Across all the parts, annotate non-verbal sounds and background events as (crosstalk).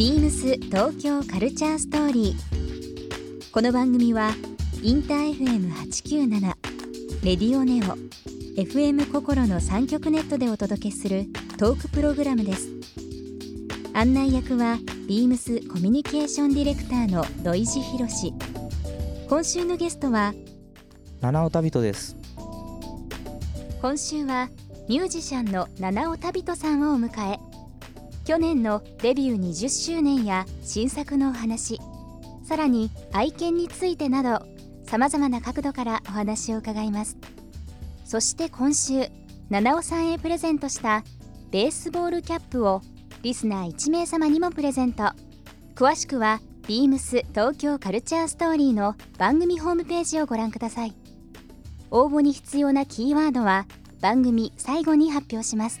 ビームス東京カルチャーストーリー。この番組はインター FM897 レディオネオ FM 心の三極ネットでお届けするトークプログラムです。案内役はビームスコミュニケーションディレクターの土井博志。今週のゲストは七尾旅人です今週はミュージシャンの七尾旅人さんをお迎え去年のデビュー20周年や新作のお話さらに愛犬についてなどさまざまな角度からお話を伺います。そして今週七尾さんへプレゼントしたベースボールキャップをリスナー1名様にもプレゼント。詳しくはビームス東京カルチャーストーリーの番組ホームページをご覧ください。応募に必要なキーワードは番組最後に発表します。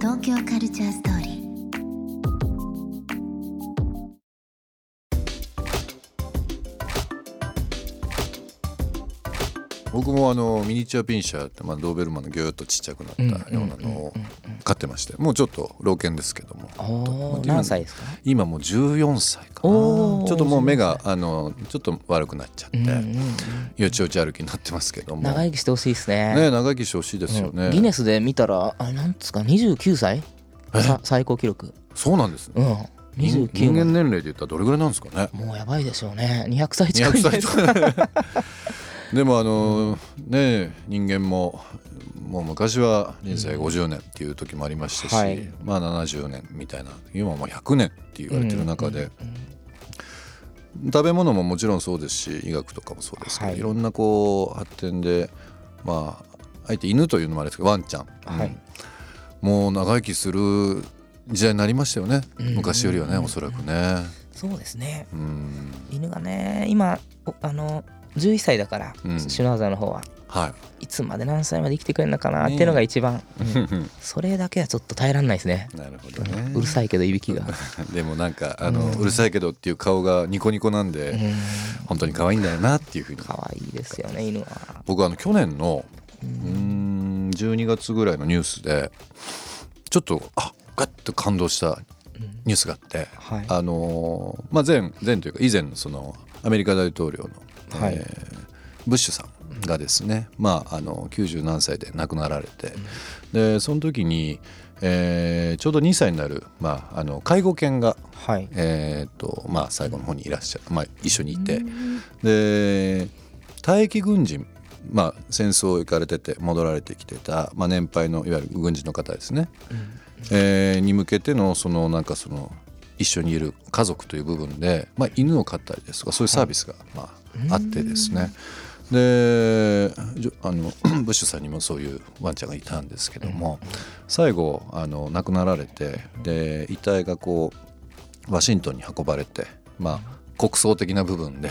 東京カルチャーストーリー。僕もあのミニチュアピンシャーって、まあ、ドーベルマンのギューッとちっちゃくなったようなのを飼ってましてもうちょっと老犬ですけども。何歳ですか？今もう14歳かちょっともう目があのちょっと悪くなっちゃって、よちよち歩きになってますけども。長生きしてほしいですね。ね長生きしてほしいですよね、うん。ギネスで見たらあなんつうか29歳？さ最高記録。そうなんですね、うん。人29人間も年齢で言ったらどれぐらいなんですかね。もうやばいでしょうね。200歳近い200んじゃ歳でもあのね人間ももう昔は人生50年っていう時もありましたし、はい。まあ70年みたいな今はもう100年って言われてる中で、食べ物ももちろんそうですし医学とかもそうですけど、はい。い、ろんなこう発展でまああえて犬というのもあれですけどワンちゃん、はい。うん。もう長生きする時代になりましたよね、うん。昔よりはねおそらくね。そうですね。うん。犬がね今おあの11歳だから、うん。シュナウザーの方ははい。いつまで何歳まで生きてくれるのかなっていうのが一番、うん。それだけはちょっと耐えられないですね。なるほどね。うるさいけどいびきが、(laughs) でもなんかあの、うん。うるさいけどっていう顔がニコニコなんで、うん。本当に可愛いんだよなっていうふうに。可愛いですよね犬は。僕あの去年のうーん12月ぐらいのニュースでちょっとあガッと感動したニュースがあって、はい。あのーまあ前前というか以前のそのアメリカ大統領の、はい。えーブッシュさんがですね、まああの90何歳で亡くなられて、でその時に、えーちょうど2歳になる、まあ、あの介護犬がはい。えーとまあ、最後の方にいらっしゃる、まあ、一緒にいてで退役軍人、まあ、戦争行かれてて戻られてきてた、まあ、年配のいわゆる軍人の方ですね、えーに向けてのそのなんかその一緒にいる家族という部分で、まあ、犬を飼ったりですとかそういうサービスが、まあ、あってですね。であの (clears throat) ブッシュさんにもそういうワンちゃんがいたんですけども、最後あの亡くなられてで遺体がこうワシントンに運ばれて、まあ、国葬的な部分で、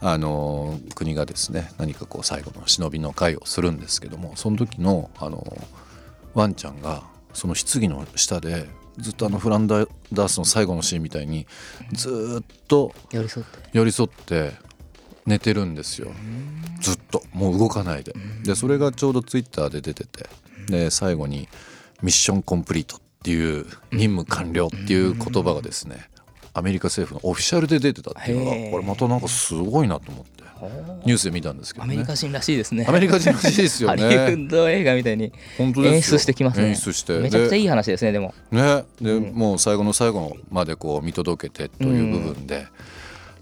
あの国がですね何かこう最後の忍びの会をするんですけどもその時のあのワンちゃんがその棺の下でずっとあのフランダースの最後のシーンみたいにずーっと寄り添って。寄り添って寝てるんですよ。ずっと。もう動かないで。でそれがちょうどツイッターで出てて。で最後に「ミッションコンプリート」っていう任務完了っていう言葉がですねアメリカ政府のオフィシャルで出てたっていうのがこれまたなんかすごいなと思って。ニュースで見たんですけどね。アメリカ人らしいですね。アメリカ人らしいですよハリウッねド映画みたいに演出してきますね。演出して。めちゃくちゃいいで話ですねでも。ね。で、もう最後の最後までこう見届けてという部分で、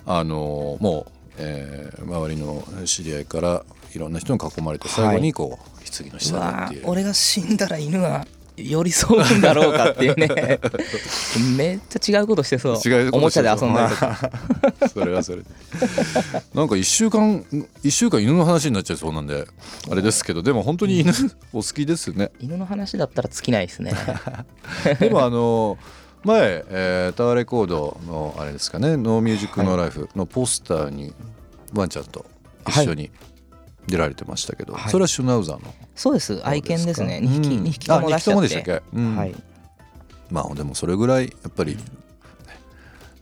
あのもう、えー周りの知り合いからいろんな人に囲まれて最後にこう、棺のう下でわっていう。俺が死んだら犬は寄り添うんだろうかっていうね。(laughs) めっちゃ違うことしてそう。違うおもちゃで遊んだりとか。(laughs) それはそれで。なんか1週間一週間犬の話になっちゃいそうなんであれですけどでも本当に犬お好きですね。(laughs) 犬の話だったら尽きないですね。でもあの前、えータワーレコードのあれですかね「ノーミュージックノーライフのポスターにワンちゃんと一緒に出られてましたけど、はい。それはシュナウザーのそうです。愛犬ですね。そう2匹うん2匹とも出しちゃっあ二匹ともでしたってけ、うん。はい。まあでもそれぐらいやっぱり、ね、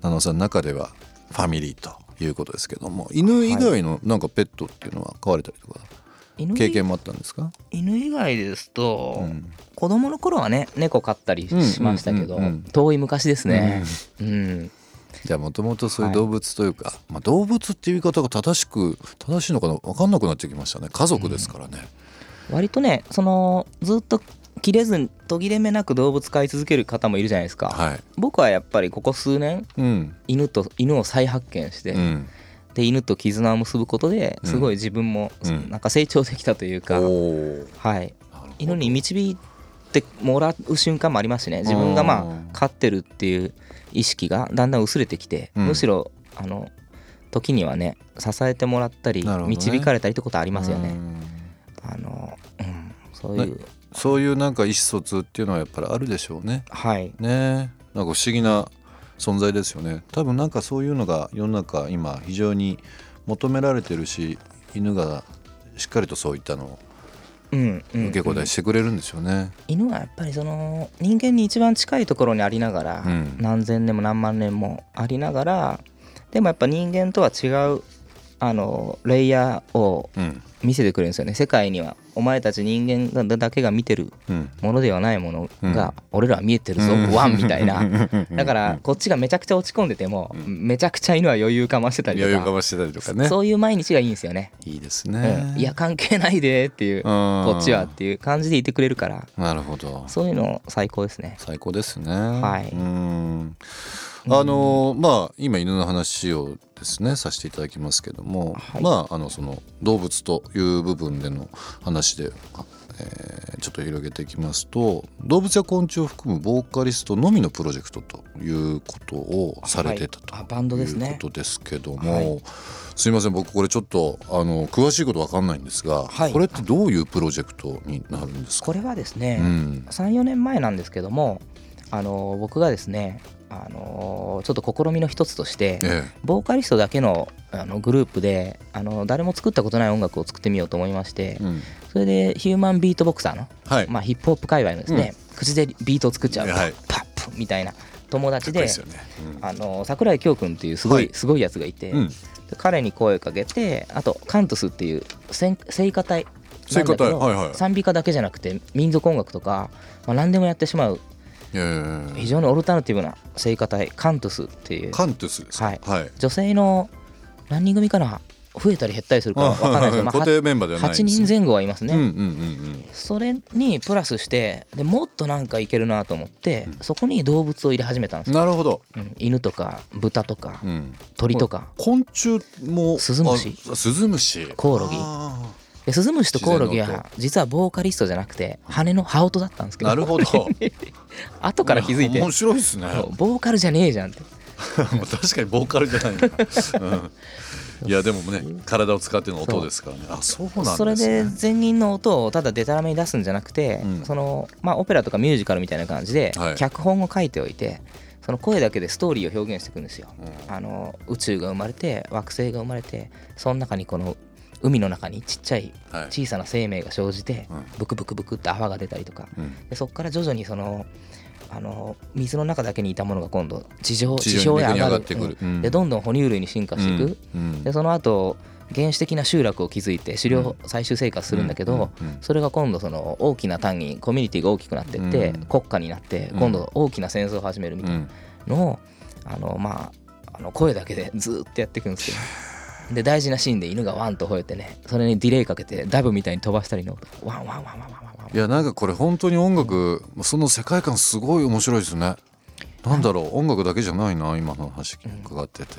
七尾さんの中ではファミリーということですけども犬以外のなんかペットっていうのは飼われたりとか？犬経験もあったんですか、犬以外ですと、うん。子供の頃はね猫飼ったりしましたけど、うんうんうん。うん遠い昔ですね。うん、じゃあもともとそういう動物というか、まあ、動物っていう言い方が正しく正しいのかな分かんなくなってきましたね。家族ですからね、割とねそのずっと切れずに途切れ目なく動物飼い続ける方もいるじゃないですか、はい。僕はやっぱりここ数年うん。犬と犬を再発見して、うんで犬と絆を結ぶことですごい自分もうん。なんか成長できたというか、はい、犬に導いてもらう瞬間もありますしね。自分がまうんあ飼ってるっていう意識がだんだん薄れてきて、うん。むしろあの時にはね支えてもらったり、導かれたりってことありますよね。うん。あのうん、そういう、そういうなんか意思疎通っていうのはやっぱりあるでしょうね。はい。ね。なんか不思議な存在ですよね。多分なんかそういうのが世の中今非常に求められてるし犬がしっかりとそういったのをうんうん受け答えしてくれるんですよね。犬はやっぱりその人間に一番近いところにありながら、うん。何千年も何万年もありながらでもやっぱ人間とは違うあのレイヤーをうん。見せてくれるんですよね。世界にはお前たち人間がだけが見てるうん。ものではないものうん。が俺らは見えてるぞ、うん。ワンみたいな。(laughs) だかうんらこっちがめちゃくちゃ落ち込んでても、めちゃくちゃ犬は余裕かましてたりとか。余裕かましてたりとかね。そういう毎日がいいんですよね、いいですうねん、いや関係ないでっていうここっちはっていう感じでいてくれるから。なるほど。そういうの最高ですね。最高ですね。はい。うんあのまあ今犬の話をですねさせていただきますけども、はい。まああのその動物という部分での話で、えーちょっと広げていきますと動物や昆虫を含むボーカリストのみのプロジェクトということをされてたとはい。あバンドですね。いうことですけども、はい。すいません。僕これちょっとあの詳しいことわかんないんですが、はい。これってどういうプロジェクトになるんですかこれはですね、うん34年前なんですけどもあの僕がですねあのちょっと試みの一つとしてえボーカリストだけのあのグループであの誰も作ったことない音楽を作ってみようと思いましてえうん。それでヒューマンビートボクサーの、はい、まあ、ヒップホップ界隈のですね、口でビートを作っちゃう、はい。パップみたいな友達であの桜井京君っていうすごい、はい。すごいやつがいて、彼に声かけてあとカントスっていう聖聖歌隊聖歌隊なんだけど賛美歌だけじゃなくて民族音楽とか、まあ、何でもやってしまう非常にオルタナティブな聖歌隊カントスっていう。カントゥスですか？はい。はい。女性の何人組かな増えたり減ったりするか分かんないですけど、まあ、固定メンバーではないんです8人前後はいますね、うんうんうんそれにプラスしてでもっとなんかいけるなと思って、そこに動物を入れ始めたんですなるほど。うん。犬とか豚とかうん。鳥とか。昆虫もスズムシ。あスズムシ。コオロギ。スズムシとコオロギは実はボーカリストじゃなくて羽の羽音だったんですけど。ーなるほど (laughs) (laughs) 後から気づいて。面白いですね。(laughs) ボーカルじゃねえじゃんって。(laughs) 確かにボーカルじゃない。な、うん。いやでもね体を使っての音ですからね。あそうなんですね。それで全員の音をただデタラメに出すんじゃなくて、うん。そのまあオペラとかミュージカルみたいな感じではい。脚本を書いておいてその声だけでストーリーを表現していくんですよ。うん。あの宇宙が生まれて惑星が生まれてその中にこの海の中にちっちゃいはい。小さな生命が生じてうん。ブクブクブクって泡が出たりとか。うん。でそこから徐々にそのあの水の中だけにいたものが今度地上地地上へ上がる。ってくる。うん。うん。でどんどん哺乳類に進化していく、うん。でその後原始的な集落を築いて狩猟採集生活するんだけど、それが今度その大きな単位コミュニティが大きくなっていって、うん。国家になってうん。今度大きな戦争を始めるみたいなのを、あのまああの声だけでずーっとやっていくんですけど (laughs) で大事なシーンで犬がワンと吠えてねそれにディレイかけてダブみたいに飛ばしたりのワンワンワンワンワンワンいやなんかこれ本当に音楽その世界観すごい面白いですね。なんだろう音楽だけじゃないな今の話伺ってて。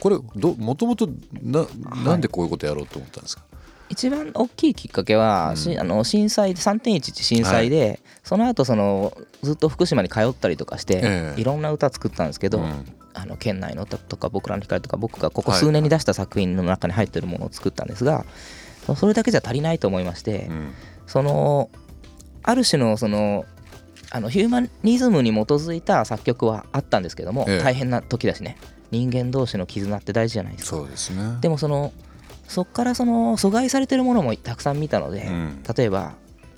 これどもともとななんでこういうことやろうと思ったんですか、一番大きいきっかけは、うん。しあの震災で3.11震災で、その後そのずっと福島に通ったりとかして、ええ。いろんな歌作ったんですけど、うんあの県内の歌とか僕らの光とか僕がここ数年に出した作品の中に入ってるものを作ったんですが、それだけじゃ足りないと思いまして、うん。そのある種のそのあのヒューマニズムに基づいた作曲はあったんですけども、ええ。大変な時だしね。人間同士の絆って大事じゃないですか。そうですね。でもそのそこからその阻害されてるものもたくさん見たので、うん。例えば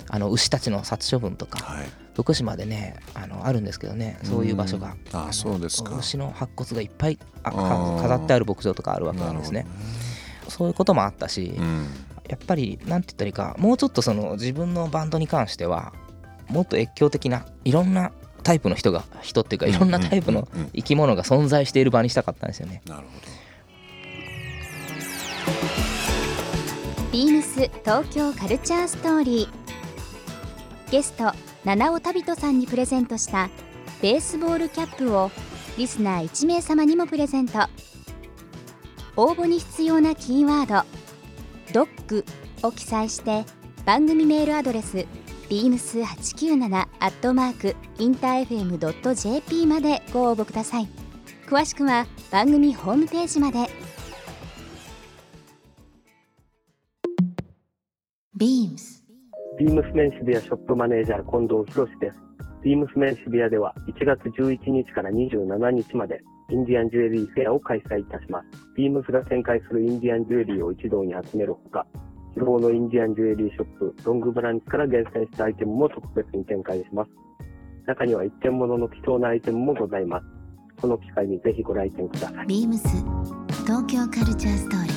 あの牛たちの殺処分とかはい。福島でねあのあるんですけどねそういう場所が、うんあのそうですか。牛の白骨がいっぱいあ飾ってある牧場とかあるわけなんですね。そういうこともあったし、うん。やっぱりなんて言ったらいいかもうちょっとその自分のバンドに関してはもっと越境的ないろんなタイプの人が人っていうかいろんなタイプの生き物が存在している場にしたかったんですよね。なるほビームス東京カルチャーストーリーゲスト七尾旅人さんにプレゼントしたベースボールキャップをリスナー1名様にもプレゼント。応募に必要なキーワード「ドッグ」を記載して番組メールアドレス beams897 アットマークインター FM.jp までご応募ください。詳しくは番組ホームページまで。ビームスビームスメン渋谷ショップマネージャー近藤博です。ビームスメン渋谷では1月11日から27日までインディアンジュエリーフェアを開催いたします。ビームスが展開するインディアンジュエリーを一堂に集めるほか、広尾のインディアンジュエリーショップロングブランチから厳選したアイテムも特別に展開します。中には一点物の貴重なアイテムもございます。この機会にぜひご来店ください。ビームス東京カルチャーストーリー